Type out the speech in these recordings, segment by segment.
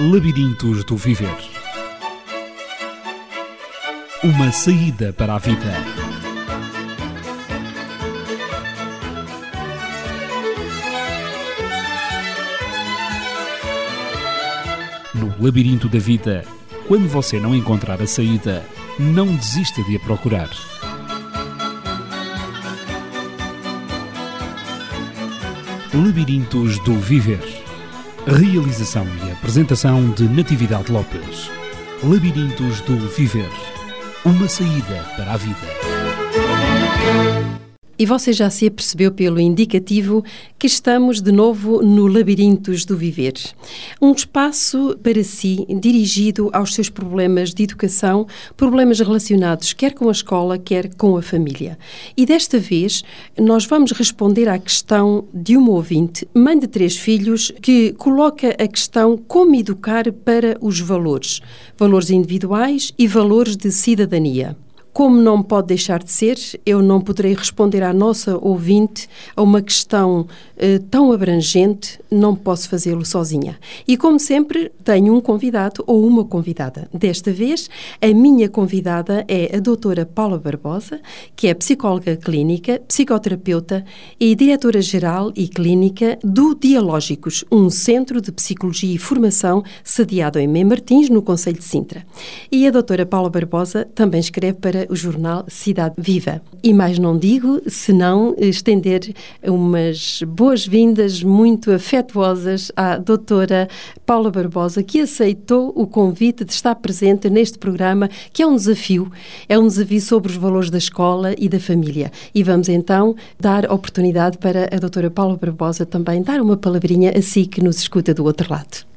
Labirintos do Viver. Uma saída para a vida. No labirinto da vida, quando você não encontrar a saída, não desista de a procurar. Labirintos do Viver. Realização e apresentação de Natividade Lopes. Labirintos do Viver. Uma saída para a vida. E você já se apercebeu pelo indicativo que estamos de novo no Labirintos do Viver. Um espaço para si dirigido aos seus problemas de educação, problemas relacionados quer com a escola, quer com a família. E desta vez nós vamos responder à questão de uma ouvinte, mãe de três filhos, que coloca a questão como educar para os valores, valores individuais e valores de cidadania. Como não pode deixar de ser, eu não poderei responder à nossa ouvinte a uma questão eh, tão abrangente, não posso fazê-lo sozinha. E como sempre, tenho um convidado ou uma convidada. Desta vez, a minha convidada é a doutora Paula Barbosa, que é psicóloga clínica, psicoterapeuta e diretora-geral e clínica do Dialógicos, um centro de psicologia e formação sediado em Mem Martins, no Conselho de Sintra. E a doutora Paula Barbosa também escreve para o jornal Cidade Viva. E mais não digo, senão estender umas boas-vindas muito afetuosas à doutora Paula Barbosa, que aceitou o convite de estar presente neste programa, que é um desafio, é um desafio sobre os valores da escola e da família. E vamos então dar oportunidade para a doutora Paula Barbosa também dar uma palavrinha a si que nos escuta do outro lado.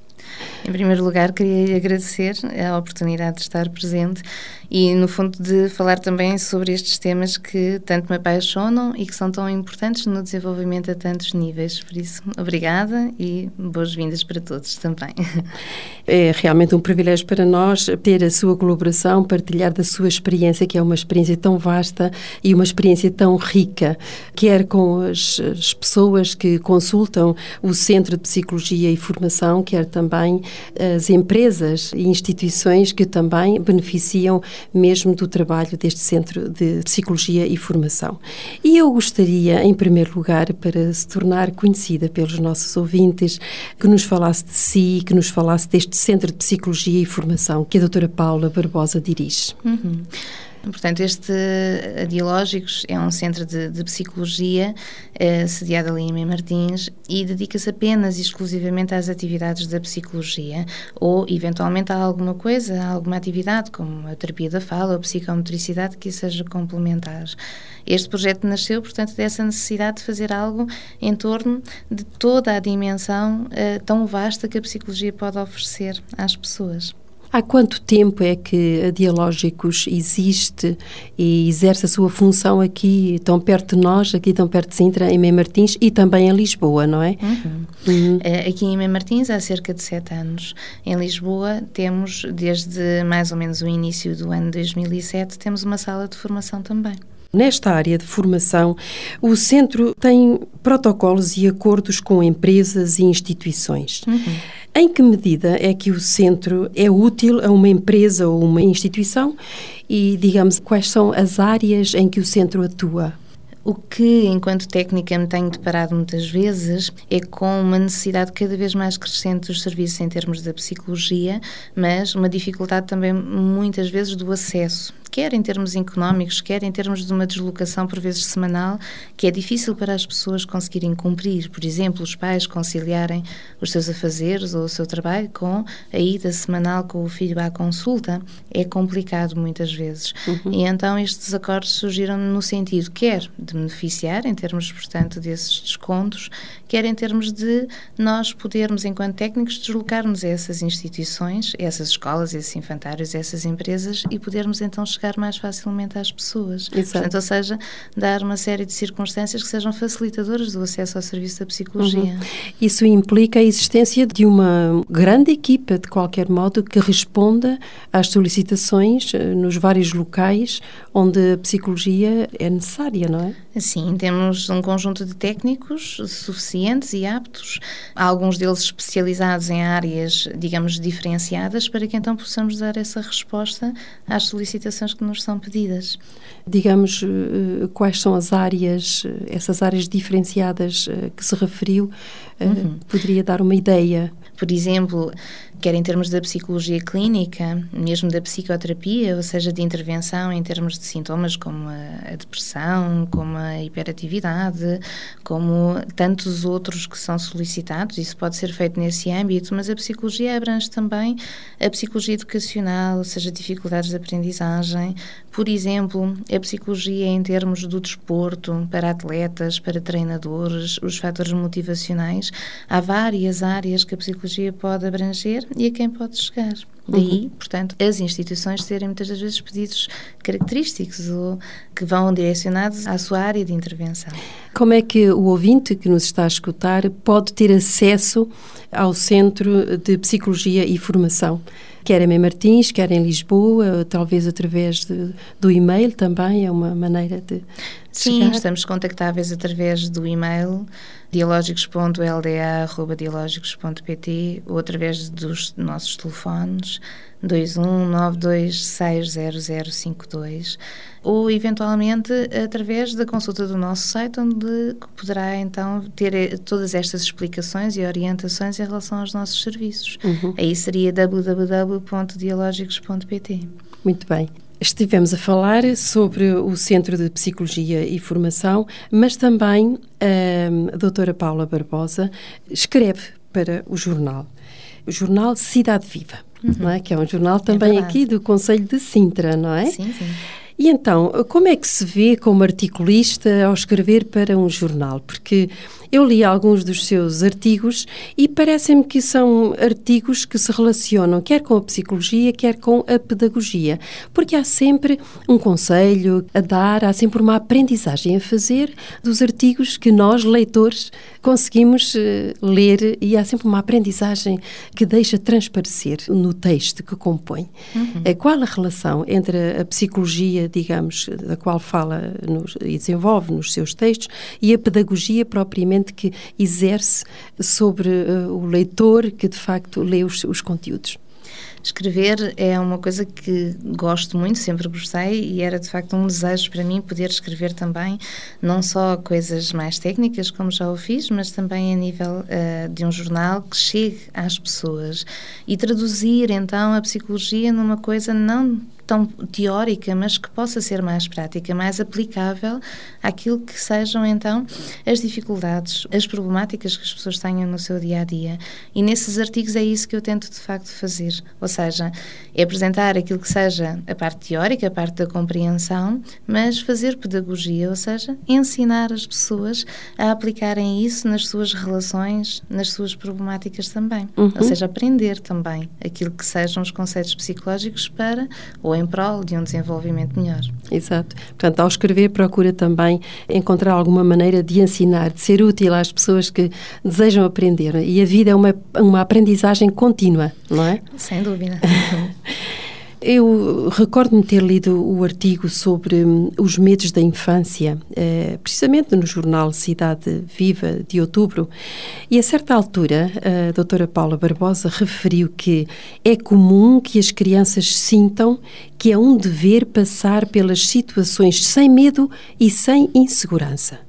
Em primeiro lugar, queria agradecer a oportunidade de estar presente e, no fundo, de falar também sobre estes temas que tanto me apaixonam e que são tão importantes no desenvolvimento a tantos níveis. Por isso, obrigada e boas-vindas para todos também. É realmente um privilégio para nós ter a sua colaboração, partilhar da sua experiência, que é uma experiência tão vasta e uma experiência tão rica, quer com as, as pessoas que consultam o Centro de Psicologia e Formação, quer também as empresas e instituições que também beneficiam mesmo do trabalho deste Centro de Psicologia e Formação. E eu gostaria, em primeiro lugar, para se tornar conhecida pelos nossos ouvintes, que nos falasse de si, que nos falasse deste Centro de Psicologia e Formação que a doutora Paula Barbosa dirige. Uhum. Portanto, este Dialógicos é um centro de, de psicologia eh, sediado ali em Martins e dedica-se apenas e exclusivamente às atividades da psicologia ou, eventualmente, a alguma coisa, a alguma atividade, como a terapia da fala ou a psicomotricidade que seja complementar. Este projeto nasceu, portanto, dessa necessidade de fazer algo em torno de toda a dimensão eh, tão vasta que a psicologia pode oferecer às pessoas. Há quanto tempo é que a Dialógicos existe e exerce a sua função aqui, tão perto de nós, aqui tão perto de Sintra, em Mem Martins e também em Lisboa, não é? Uhum. Uhum. Aqui em Mem Martins há cerca de sete anos. Em Lisboa temos, desde mais ou menos o início do ano 2007, temos uma sala de formação também. Nesta área de formação, o centro tem protocolos e acordos com empresas e instituições. Uhum. Em que medida é que o centro é útil a uma empresa ou uma instituição e, digamos, quais são as áreas em que o centro atua? O que, enquanto técnica, me tenho deparado muitas vezes é com uma necessidade cada vez mais crescente dos serviços em termos da psicologia, mas uma dificuldade também, muitas vezes, do acesso quer em termos económicos, quer em termos de uma deslocação por vezes semanal, que é difícil para as pessoas conseguirem cumprir. Por exemplo, os pais conciliarem os seus afazeres ou o seu trabalho com a ida semanal com o filho à consulta é complicado muitas vezes. Uhum. E então estes acordos surgiram no sentido quer de beneficiar em termos, portanto, desses descontos, quer em termos de nós podermos, enquanto técnicos, deslocarmos essas instituições, essas escolas, esses infantários, essas empresas e podermos então chegar chegar mais facilmente às pessoas. Exato. Portanto, ou seja, dar uma série de circunstâncias que sejam facilitadoras do acesso ao serviço da psicologia. Uhum. Isso implica a existência de uma grande equipa, de qualquer modo, que responda às solicitações eh, nos vários locais onde a psicologia é necessária, não é? Sim, temos um conjunto de técnicos suficientes e aptos, alguns deles especializados em áreas, digamos, diferenciadas, para que então possamos dar essa resposta às solicitações que nos são pedidas. Digamos, eh, quais são as áreas, eh, essas áreas diferenciadas que se referiu, uhum. poderia dar uma ideia? Por exemplo, quer em termos da psicologia clínica, mesmo da psicoterapia, ou seja, de intervenção em termos de sintomas como a, depressão, como a hiperatividade, como tantos outros que são solicitados, isso pode ser feito nesse âmbito, mas a psicologia abrange também a psicologia educacional, ou seja, dificuldades de aprendizagem, por exemplo, a psicologia em termos do desporto, para atletas, para treinadores, os fatores motivacionais, há várias áreas que a psicologia pode abranger e a quem pode chegar. Daí, uhum. portanto, as instituições terem muitas das vezes pedidos característicos ou que vão direcionados à sua área de intervenção. Como é que o ouvinte que nos está a escutar pode ter acesso ao Centro de Psicologia e Formação? Quer em Martins, quer em Lisboa, talvez através de, do e-mail também, é uma maneira de. Sim, chegar. estamos contactáveis através do e-mail dialógicos.lda.dialógicos.pt ou através dos nossos telefones 21926000052 ou eventualmente através da consulta do nosso site onde poderá então ter eh, todas estas explicações e orientações em relação aos nossos serviços. Uhum. Aí seria www.dialógicos.pt. Muito bem. Estivemos a falar sobre o Centro de Psicologia e Formação, mas também a doutora Paula Barbosa escreve para o jornal, o jornal Cidade Viva, uhum. é? que é um jornal também é aqui do Conselho de Sintra, não é? Sim, sim. E então, como é que se vê como articulista ao escrever para um jornal? Porque eu li alguns dos seus artigos e parece-me que são artigos que se relacionam quer com a psicologia, quer com a pedagogia, porque há sempre um conselho a dar, há sempre uma aprendizagem a fazer dos artigos que nós, leitores, conseguimos uh, ler e há sempre uma aprendizagem que deixa transparecer no texto que compõe. Uhum. Uh, qual a relação entre a psicologia, digamos, da qual fala nos, e desenvolve nos seus textos, e a pedagogia propriamente que exerce sobre uh, o leitor que de facto lê os, os conteúdos. Escrever é uma coisa que gosto muito, sempre gostei e era de facto um desejo para mim poder escrever também, não só coisas mais técnicas, como já o fiz, mas também a nível uh, de um jornal que chegue às pessoas. E traduzir então a psicologia numa coisa não tão teórica, mas que possa ser mais prática, mais aplicável àquilo que sejam então as dificuldades, as problemáticas que as pessoas tenham no seu dia a dia. E nesses artigos é isso que eu tento de facto fazer, ou seja, é apresentar aquilo que seja a parte teórica, a parte da compreensão, mas fazer pedagogia, ou seja, ensinar as pessoas a aplicarem isso nas suas relações, nas suas problemáticas também. Uhum. Ou seja, aprender também aquilo que sejam os conceitos psicológicos para ou ou em prol de um desenvolvimento melhor. Exato. Portanto, ao escrever, procura também encontrar alguma maneira de ensinar, de ser útil às pessoas que desejam aprender. E a vida é uma, uma aprendizagem contínua, não é? Sem dúvida. Eu recordo-me ter lido o artigo sobre hum, os medos da infância, eh, precisamente no jornal Cidade Viva de outubro, e a certa altura a doutora Paula Barbosa referiu que é comum que as crianças sintam que é um dever passar pelas situações sem medo e sem insegurança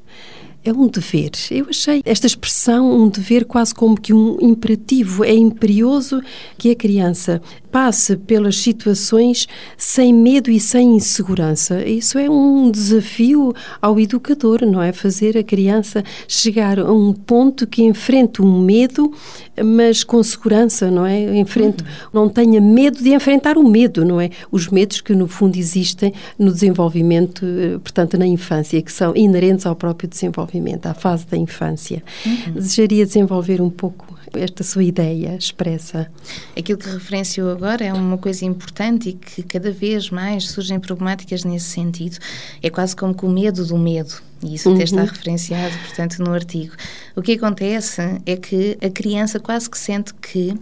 é um dever. Eu achei esta expressão um dever quase como que um imperativo. É imperioso que a criança passe pelas situações sem medo e sem insegurança. Isso é um desafio ao educador, não é? Fazer a criança chegar a um ponto que enfrente um medo, mas com segurança, não é? Enfrente, uhum. não tenha medo de enfrentar o medo, não é? Os medos que no fundo existem no desenvolvimento, eh, portanto, na infância, que são inerentes ao próprio desenvolvimento, à fase da infância. Uhum. Desejaria desenvolver um pouco esta sua ideia expressa? Aquilo que referenciou agora é uma coisa importante e que cada vez mais surgem problemáticas nesse sentido. É quase como com o medo do medo. E isso até está uhum. referenciado, portanto, no artigo. O que acontece é que a criança quase que sente que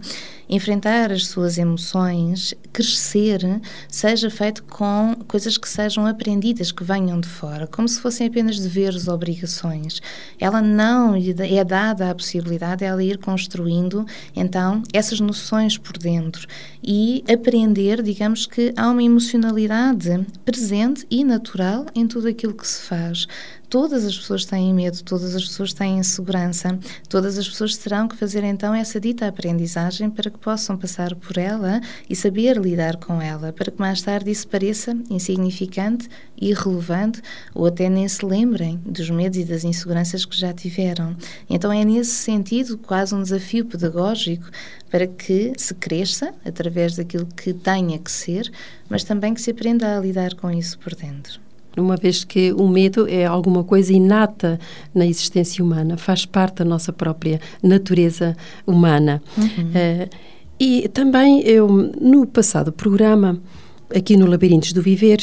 enfrentar as suas emoções, crescer, seja feito com coisas que sejam aprendidas, que venham de fora, como se fossem apenas deveres, obrigações. Ela não é dada a possibilidade de ela ir construindo, então, essas noções por dentro e aprender, digamos que há uma emocionalidade presente e natural em tudo aquilo que se faz todas as pessoas têm medo, todas as pessoas têm insegurança, todas as pessoas terão que fazer então essa dita aprendizagem para que possam passar por ela e saber lidar com ela, para que mais tarde isso pareça insignificante, irrelevante ou até nem se lembrem dos medos e das inseguranças que já tiveram. Então é nesse sentido quase um desafio pedagógico para que se cresça através daquilo que tenha que ser, mas também que se aprenda a lidar com isso por dentro uma vez que o medo é alguma coisa inata na existência humana, faz parte da nossa própria natureza humana. Uhum. Uh, e também eu, no passado programa, aqui no Labirintos do Viver,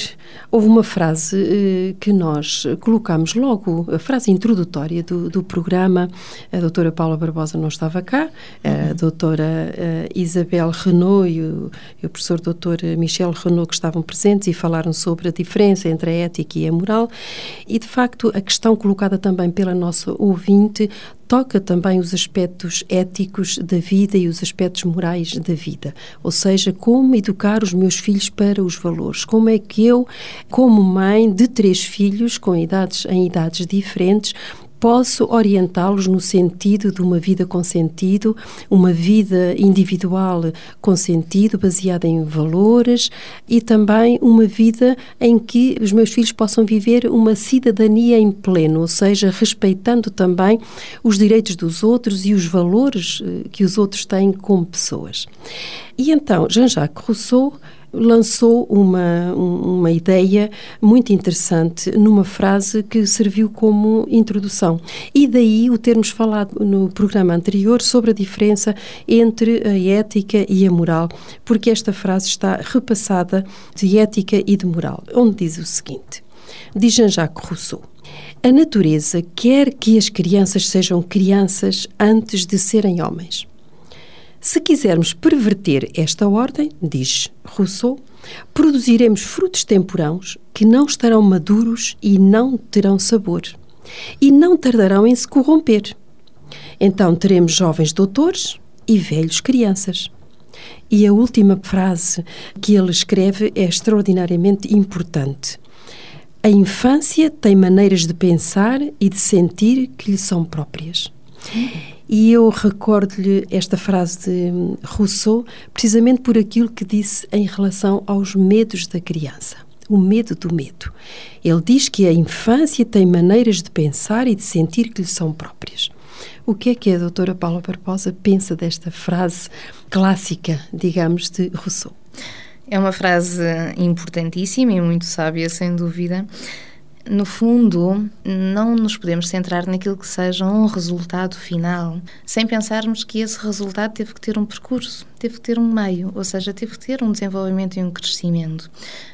houve uma frase eh, que nós colocámos logo, a frase introdutória do, do, programa. A doutora Paula Barbosa não estava cá, a doutora eh, Isabel Renault e o, e o professor doutor Michel Renault que estavam presentes e falaram sobre a diferença entre a ética e a moral. E, de facto, a questão colocada também pela nossa ouvinte toca também os aspectos éticos da vida e os aspectos morais da vida. Ou seja, como educar os meus filhos para os valores. Como é que eu, como mãe de três filhos com idades em idades diferentes, posso orientá-los no sentido de uma vida com sentido, uma vida individual com sentido, baseada em valores e também uma vida em que os meus filhos possam viver uma cidadania em pleno, ou seja, respeitando também os direitos dos outros e os valores eh, que os outros têm como pessoas. E então, Jean-Jacques Rousseau lançou uma, uma ideia muito interessante numa frase que serviu como introdução. E daí o termos falado no programa anterior sobre a diferença entre a ética e a moral, porque esta frase está repassada de ética e de moral, onde diz o seguinte: diz Jean-Jacques Rousseau. A natureza quer que as crianças sejam crianças antes de serem homens. Se quisermos perverter esta ordem, diz Rousseau, produziremos frutos temporãos que não estarão maduros e não terão sabor, e não tardarão em se corromper. Então teremos jovens doutores e velhos crianças. E a última frase que ele escreve é extraordinariamente importante. A infância tem maneiras de pensar e de sentir que lhe são próprias. E eu recordo-lhe esta frase de Rousseau, precisamente por aquilo que disse em relação aos medos da criança. O medo do medo. Ele diz que a infância tem maneiras de pensar e de sentir que lhe são próprias. O que é que a doutora Paula Barbosa pensa desta frase clássica, digamos, de Rousseau? É uma frase importantíssima e muito sábia, sem dúvida no fundo, não nos podemos centrar naquilo que seja um resultado final, sem pensarmos que esse resultado teve que ter um percurso, teve que ter um meio, ou seja, teve que ter um desenvolvimento e um crescimento.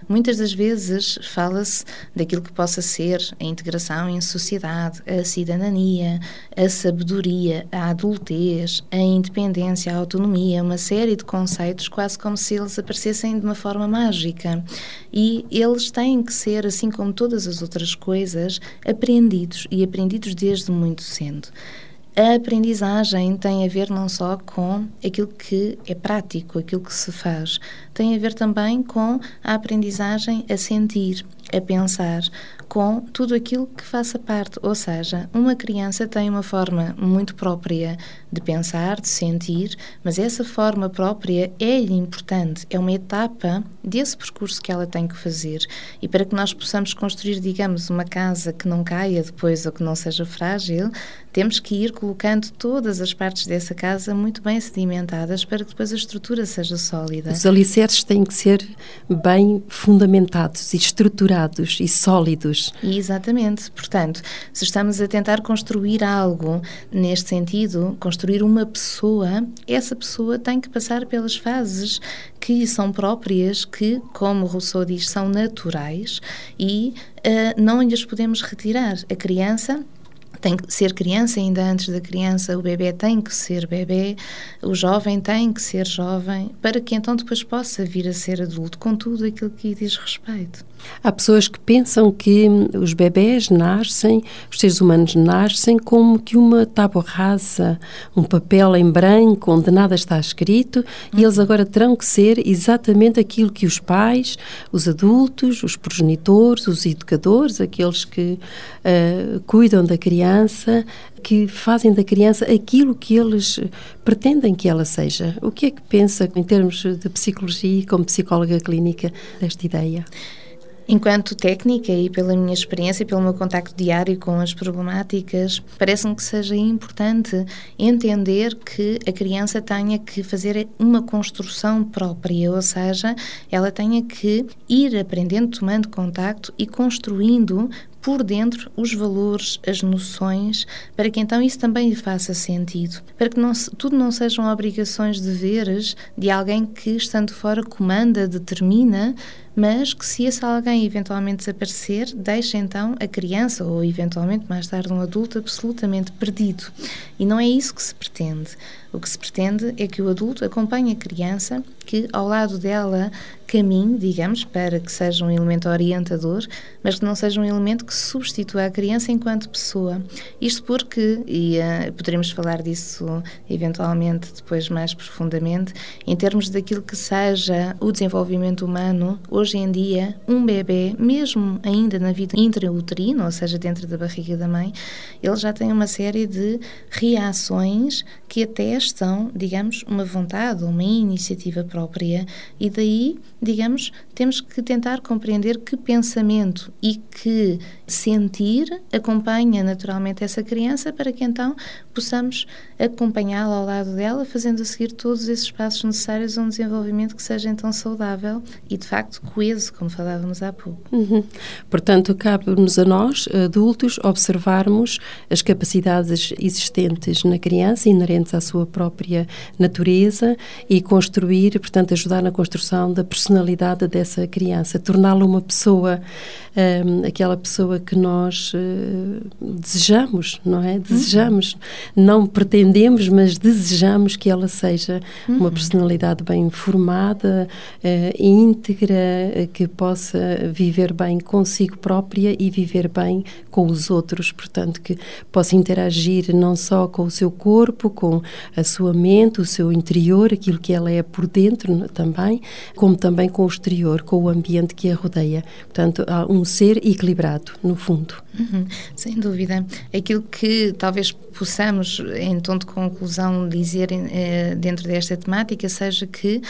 Muitas das vezes fala-se daquilo que possa ser a integração em sociedade, a cidadania, a sabedoria, a adultez, a independência, a autonomia, uma série de conceitos quase como se eles aparecessem de uma forma mágica. E eles têm que ser, assim como todas as outras coisas, aprendidos e aprendidos desde muito cedo. A aprendizagem tem a ver não só com aquilo que é prático, aquilo que se faz, tem a ver também com a aprendizagem a sentir, a pensar, com tudo aquilo que faça parte. Ou seja, uma criança tem uma forma muito própria de pensar, de sentir, mas essa forma própria é importante, é uma etapa desse percurso que ela tem que fazer. E para que nós possamos construir, digamos, uma casa que não caia depois ou que não seja frágil, temos que ir colocando todas as partes dessa casa muito bem sedimentadas para que depois a estrutura seja sólida. Os alicerces têm que ser bem fundamentados e estruturados e sólidos. Exatamente. Portanto, se estamos a tentar construir algo neste sentido, construir uma pessoa, essa pessoa tem que passar pelas fases que são próprias, que, como Rousseau diz, são naturais e uh, não lhes podemos retirar. A criança tem que ser criança ainda antes da criança, o bebê tem que ser bebê, o jovem tem que ser jovem, para que então depois possa vir a ser adulto com tudo aquilo que diz respeito. Há pessoas que pensam que os bebés nascem, os seres humanos nascem como que uma tábua rasa, um papel em branco onde nada está escrito e eles agora terão que ser exatamente aquilo que os pais, os adultos, os progenitores, os educadores, aqueles que uh, cuidam da criança, que fazem da criança aquilo que eles pretendem que ela seja. O que é que pensa em termos de psicologia como psicóloga clínica desta ideia? Enquanto técnica e pela minha experiência e pelo meu contacto diário com as problemáticas, parece-me que seja importante entender que a criança tenha que fazer uma construção própria, ou seja, ela tenha que ir aprendendo, tomando contacto e construindo por dentro os valores, as noções, para que então isso também lhe faça sentido, para que não, tudo não sejam obrigações, deveres de alguém que, estando fora, comanda, determina, mas que se esse alguém eventualmente desaparecer, deixa então a criança ou eventualmente mais tarde um adulto absolutamente perdido. E não é isso que se pretende. O que se pretende é que o adulto acompanhe a criança, que ao lado dela caminhe, digamos, para que seja um elemento orientador, mas que não seja um elemento que substitua a criança enquanto pessoa. Isto porque, e uh, poderemos falar disso eventualmente depois mais profundamente, em termos daquilo que seja o desenvolvimento humano, hoje em dia, um bebê, mesmo ainda na vida intrauterina, ou seja, dentro da barriga da mãe, ele já tem uma série de reações que atestam, digamos, uma vontade, uma iniciativa própria, e daí, digamos, temos que tentar compreender que pensamento e que sentir acompanha naturalmente essa criança para que então possamos acompanhá-la ao lado dela, fazendo a seguir todos esses passos necessários a um desenvolvimento que seja então saudável e de facto coeso, como falávamos há pouco. Uhum. Portanto, cabe-nos a nós, adultos, observarmos as capacidades existentes na criança, inerentes à sua própria natureza e construir, portanto, ajudar na construção da personalidade dessa criança, torná-la uma pessoa, um, aquela pessoa que nós uh, desejamos, não é? Desejamos, uhum. não pretendemos, mas desejamos que ela seja uhum. uma personalidade bem formada, uh, íntegra, que possa viver bem consigo própria e viver bem com os outros, portanto, que possa interagir não só com o seu corpo, com a sua mente, o seu interior, aquilo que ela é por dentro também, como também com o exterior, com o ambiente que a rodeia. Portanto, há um ser equilibrado, no fundo. Uhum, sem dúvida. Aquilo que talvez possamos, em tom de conclusão, dizer eh, dentro desta temática seja que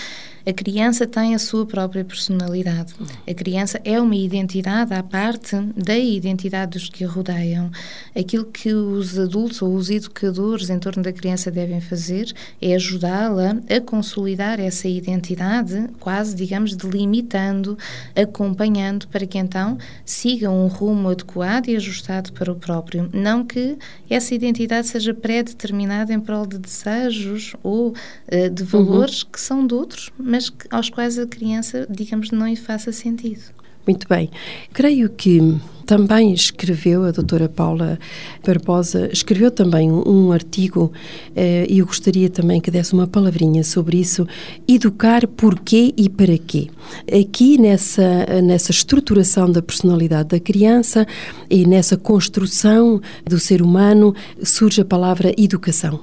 a criança tem a sua própria personalidade. A criança é uma identidade à parte da identidade dos que a rodeiam. Aquilo que os adultos ou os educadores em torno da criança devem fazer é ajudá-la a consolidar essa identidade, quase, digamos, delimitando, acompanhando, para que então siga um rumo adequado e ajustado para o próprio. Não que essa identidade seja pré-determinada em prol de desejos ou uh, de valores uhum. que são de outros, mas que, aos quais a criança, digamos, não lhe faça sentido. Muito bem. Creio que também escreveu, a doutora Paula Barbosa, escreveu também um, um artigo eh, e eu gostaria também que desse uma palavrinha sobre isso, educar porquê e para quê. Aqui nessa, nessa estruturação da personalidade da criança e nessa construção do ser humano surge a palavra educação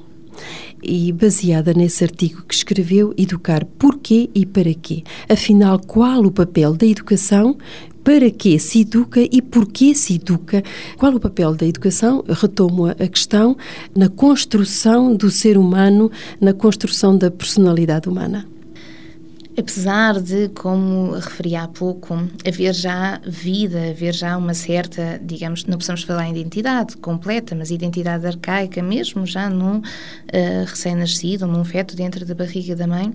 e baseada nesse artigo que escreveu, Educar Porquê e Para Quê. Afinal, qual o papel da educação para que se educa e porquê se educa, qual o papel da educação, retomo a questão, na construção do ser humano, na construção da personalidade humana. Apesar de, como referi há pouco, haver já vida, haver já uma certa, digamos, não precisamos falar em identidade completa, mas identidade arcaica, mesmo já num uh, recém-nascido, num feto dentro da barriga da mãe,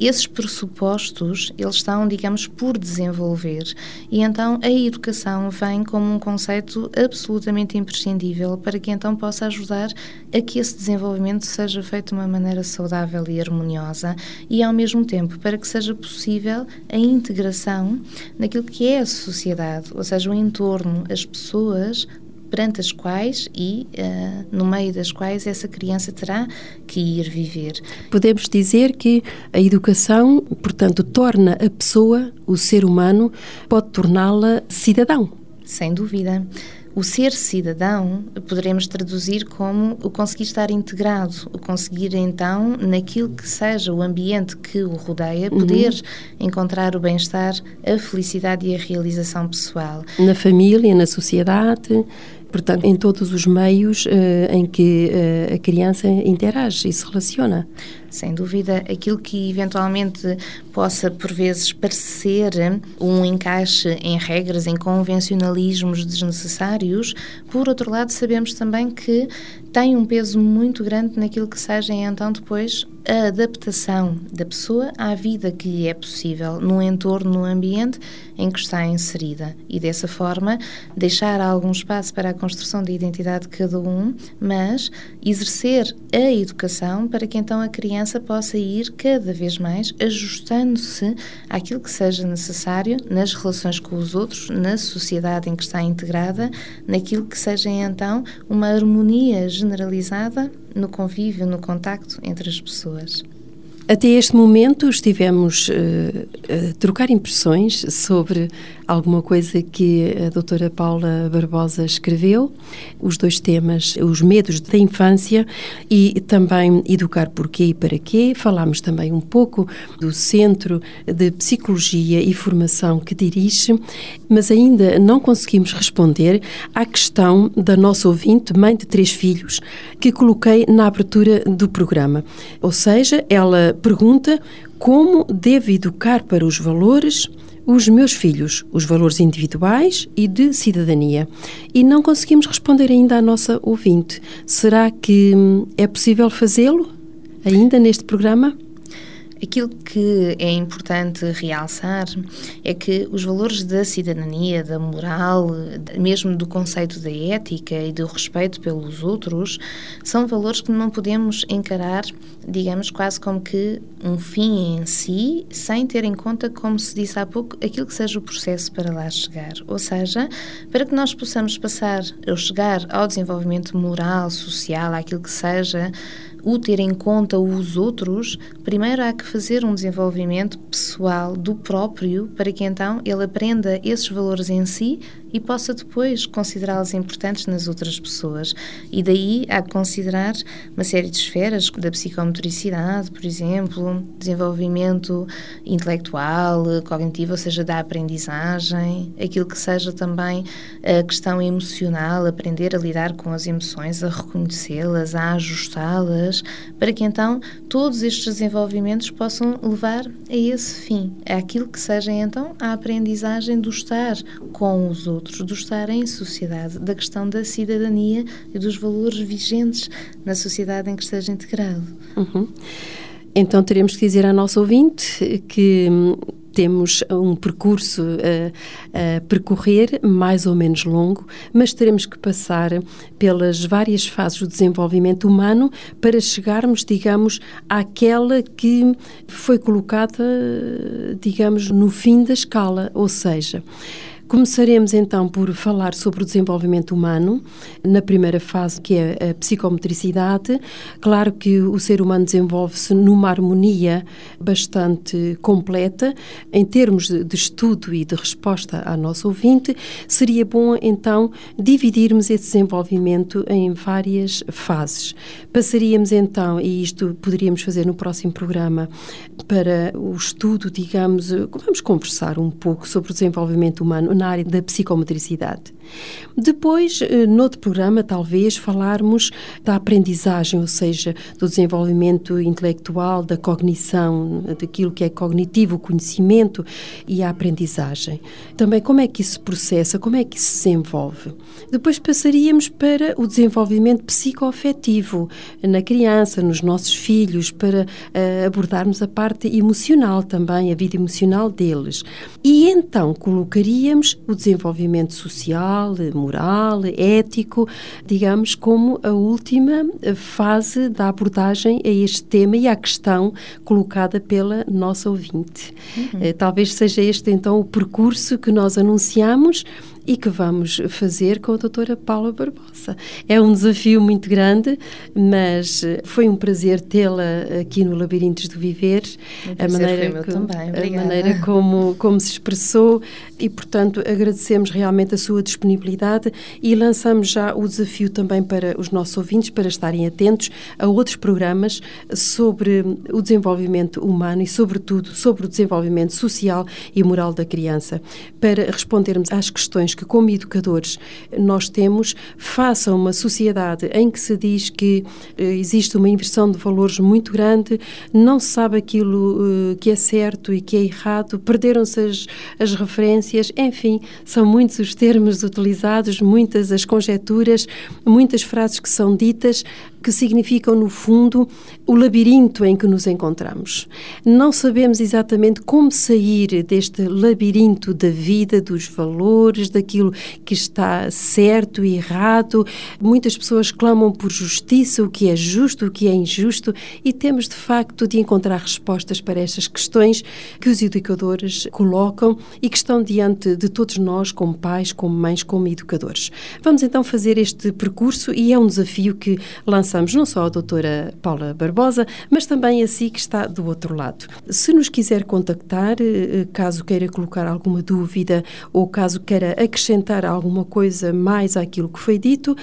esses pressupostos, eles estão, digamos, por desenvolver. E então a educação vem como um conceito absolutamente imprescindível para que então possa ajudar a que esse desenvolvimento seja feito de uma maneira saudável e harmoniosa e ao mesmo tempo para que seja possível a integração naquilo que é a sociedade, ou seja, o entorno, as pessoas perante as quais e uh, no meio das quais essa criança terá que ir viver. Podemos dizer que a educação, portanto, torna a pessoa, o ser humano, pode torná-la cidadão. Sem dúvida. O ser cidadão poderemos traduzir como o conseguir estar integrado, o conseguir então, naquilo que seja o ambiente que o rodeia, uhum. poder uhum. encontrar o bem-estar, a felicidade e a realização pessoal. Na família, na sociedade, portanto, em todos os meios uh, em que uh, a criança interage e se relaciona. Sem dúvida, aquilo que eventualmente possa, por vezes, parecer um encaixe em regras, em convencionalismos desnecessários, por outro lado, sabemos também que tem um peso muito grande naquilo que seja então depois a adaptação da pessoa à vida que lhe é possível no entorno, no ambiente em que está inserida. E dessa forma deixar algum espaço para a construção da identidade de cada um, mas exercer a educação para que então a criança possa ir cada vez mais ajustando-se àquilo que seja necessário nas relações com os outros, na sociedade em que está integrada, naquilo que seja então uma harmonia generalizada no convívio, no contacto entre as pessoas. Até este momento estivemos uh, a trocar impressões sobre alguma coisa que a doutora Paula Barbosa escreveu, os dois temas, os medos da infância e também educar porquê e para quê. Falámos também um pouco do Centro de Psicologia e Formação que dirige, mas ainda não conseguimos responder à questão da nossa ouvinte, mãe de três filhos, que coloquei na abertura do programa. Ou seja, ela pergunta como devo educar para os valores os meus filhos, os valores individuais e de cidadania. E não conseguimos responder ainda à nossa ouvinte. Será que hum, é possível fazê-lo ainda neste programa? Aquilo que é importante realçar é que os valores da cidadania, da moral, mesmo do conceito da ética e do respeito pelos outros, são valores que não podemos encarar, digamos, quase como que um fim em si, sem ter em conta, como se disse há pouco, aquilo que seja o processo para lá chegar. Ou seja, para que nós possamos passar ou chegar ao desenvolvimento moral, social, aquilo que seja o ter em conta os outros, primeiro há que fazer um desenvolvimento pessoal do próprio para que então ele aprenda esses valores em si e possa depois considerá-los importantes nas outras pessoas. E daí há que considerar uma série de esferas da psicomotricidade, por exemplo, desenvolvimento intelectual, cognitivo, ou seja, da aprendizagem, aquilo que seja também a questão emocional, aprender a lidar com as emoções, a reconhecê-las, a ajustá-las, para que então todos estes desenvolvimentos possam levar a esse fim, àquilo que seja então a aprendizagem do estar com os outros outros, do estar em sociedade, da questão da cidadania e dos valores vigentes na sociedade em que esteja integrado. Uhum. Então teremos que dizer à nossa ouvinte que hum, temos um percurso a, a, percorrer, mais ou menos longo, mas teremos que passar pelas várias fases do desenvolvimento humano para chegarmos, digamos, àquela que foi colocada, digamos, no fim da escala, ou seja, Começaremos então por falar sobre o desenvolvimento humano, na primeira fase, que é a psicomotricidade. Claro que o ser humano desenvolve-se numa harmonia bastante completa. Em termos de estudo e de resposta à nossa ouvinte, seria bom então dividirmos esse desenvolvimento em várias fases. Passaríamos então, e isto poderíamos fazer no próximo programa, para o estudo, digamos, vamos conversar um pouco sobre o desenvolvimento humano na área da psicomotricidade. Depois, eh, noutro programa, talvez falarmos da aprendizagem, ou seja, do desenvolvimento intelectual, da cognição, daquilo que é cognitivo, o conhecimento e a aprendizagem. Também como é que isso se processa, como é que isso se desenvolve. Depois passaríamos para o desenvolvimento psicoafetivo na criança, nos nossos filhos, para uh, abordarmos a parte emocional também, a vida emocional deles. E então colocaríamos o desenvolvimento social, moral, ético, digamos, como a última fase da abordagem a este tema e à questão colocada pela nossa ouvinte. Uhum. Uh, talvez seja este então o percurso que nós anunciamos e que vamos fazer com a doutora Paula Barbosa. É um desafio muito grande, mas eh, foi um prazer tê-la aqui no Labirintos do Viver. A maneira, que, a maneira como, como se expressou e, portanto, agradecemos realmente a sua disponibilidade e lançamos já o desafio também para os nossos ouvintes para estarem atentos a outros programas sobre o desenvolvimento humano e, sobretudo, sobre o desenvolvimento social e moral da criança, para respondermos às questões que, como educadores, nós temos a uma sociedade em que se diz que eh, existe uma inversão de valores muito grande, não se sabe aquilo eh, que é certo e que é errado, perderam-se as, as referências, enfim, são muitos os termos utilizados, muitas as conjecturas, muitas frases que são ditas, que significam, no fundo, o labirinto em que nos encontramos. Não sabemos exatamente como sair deste labirinto da vida, dos valores, daquilo que está certo e errado. Muitas pessoas clamam por justiça, o que é justo, o que é injusto, e temos de facto de encontrar respostas para estas questões que os educadores colocam e que estão diante de todos nós, como pais, como mães, como educadores. Vamos então fazer este percurso e é um desafio que lança lançamos não só a doutora Paula Barbosa, mas também a si que está do outro lado. Se nos quiser contactar, eh, caso queira colocar alguma dúvida ou caso queira acrescentar alguma coisa mais àquilo que foi dito,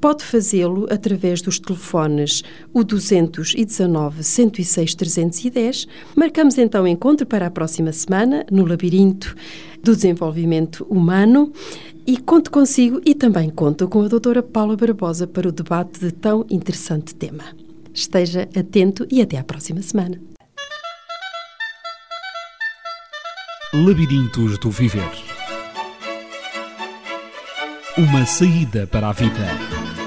pode fazê-lo através dos telefones o 219 106 310. Marcamos então encontro para a próxima semana no Labirinto do Desenvolvimento Humano e conto consigo e também conto com a doutora Paula Barbosa para o debate de tão interessante tema. Esteja atento e até à próxima semana. Labirintos do Viver Uma saída para a vida.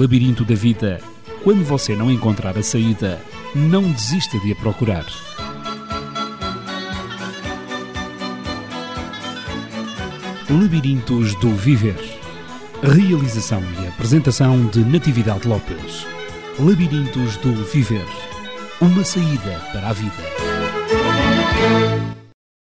Labirinto da vida, quando você não encontrar a saída, não desista de a procurar. Labirintos do Viver. Realização e apresentação de Natividade Lopes. Labirintos do Viver. Uma saída para a vida.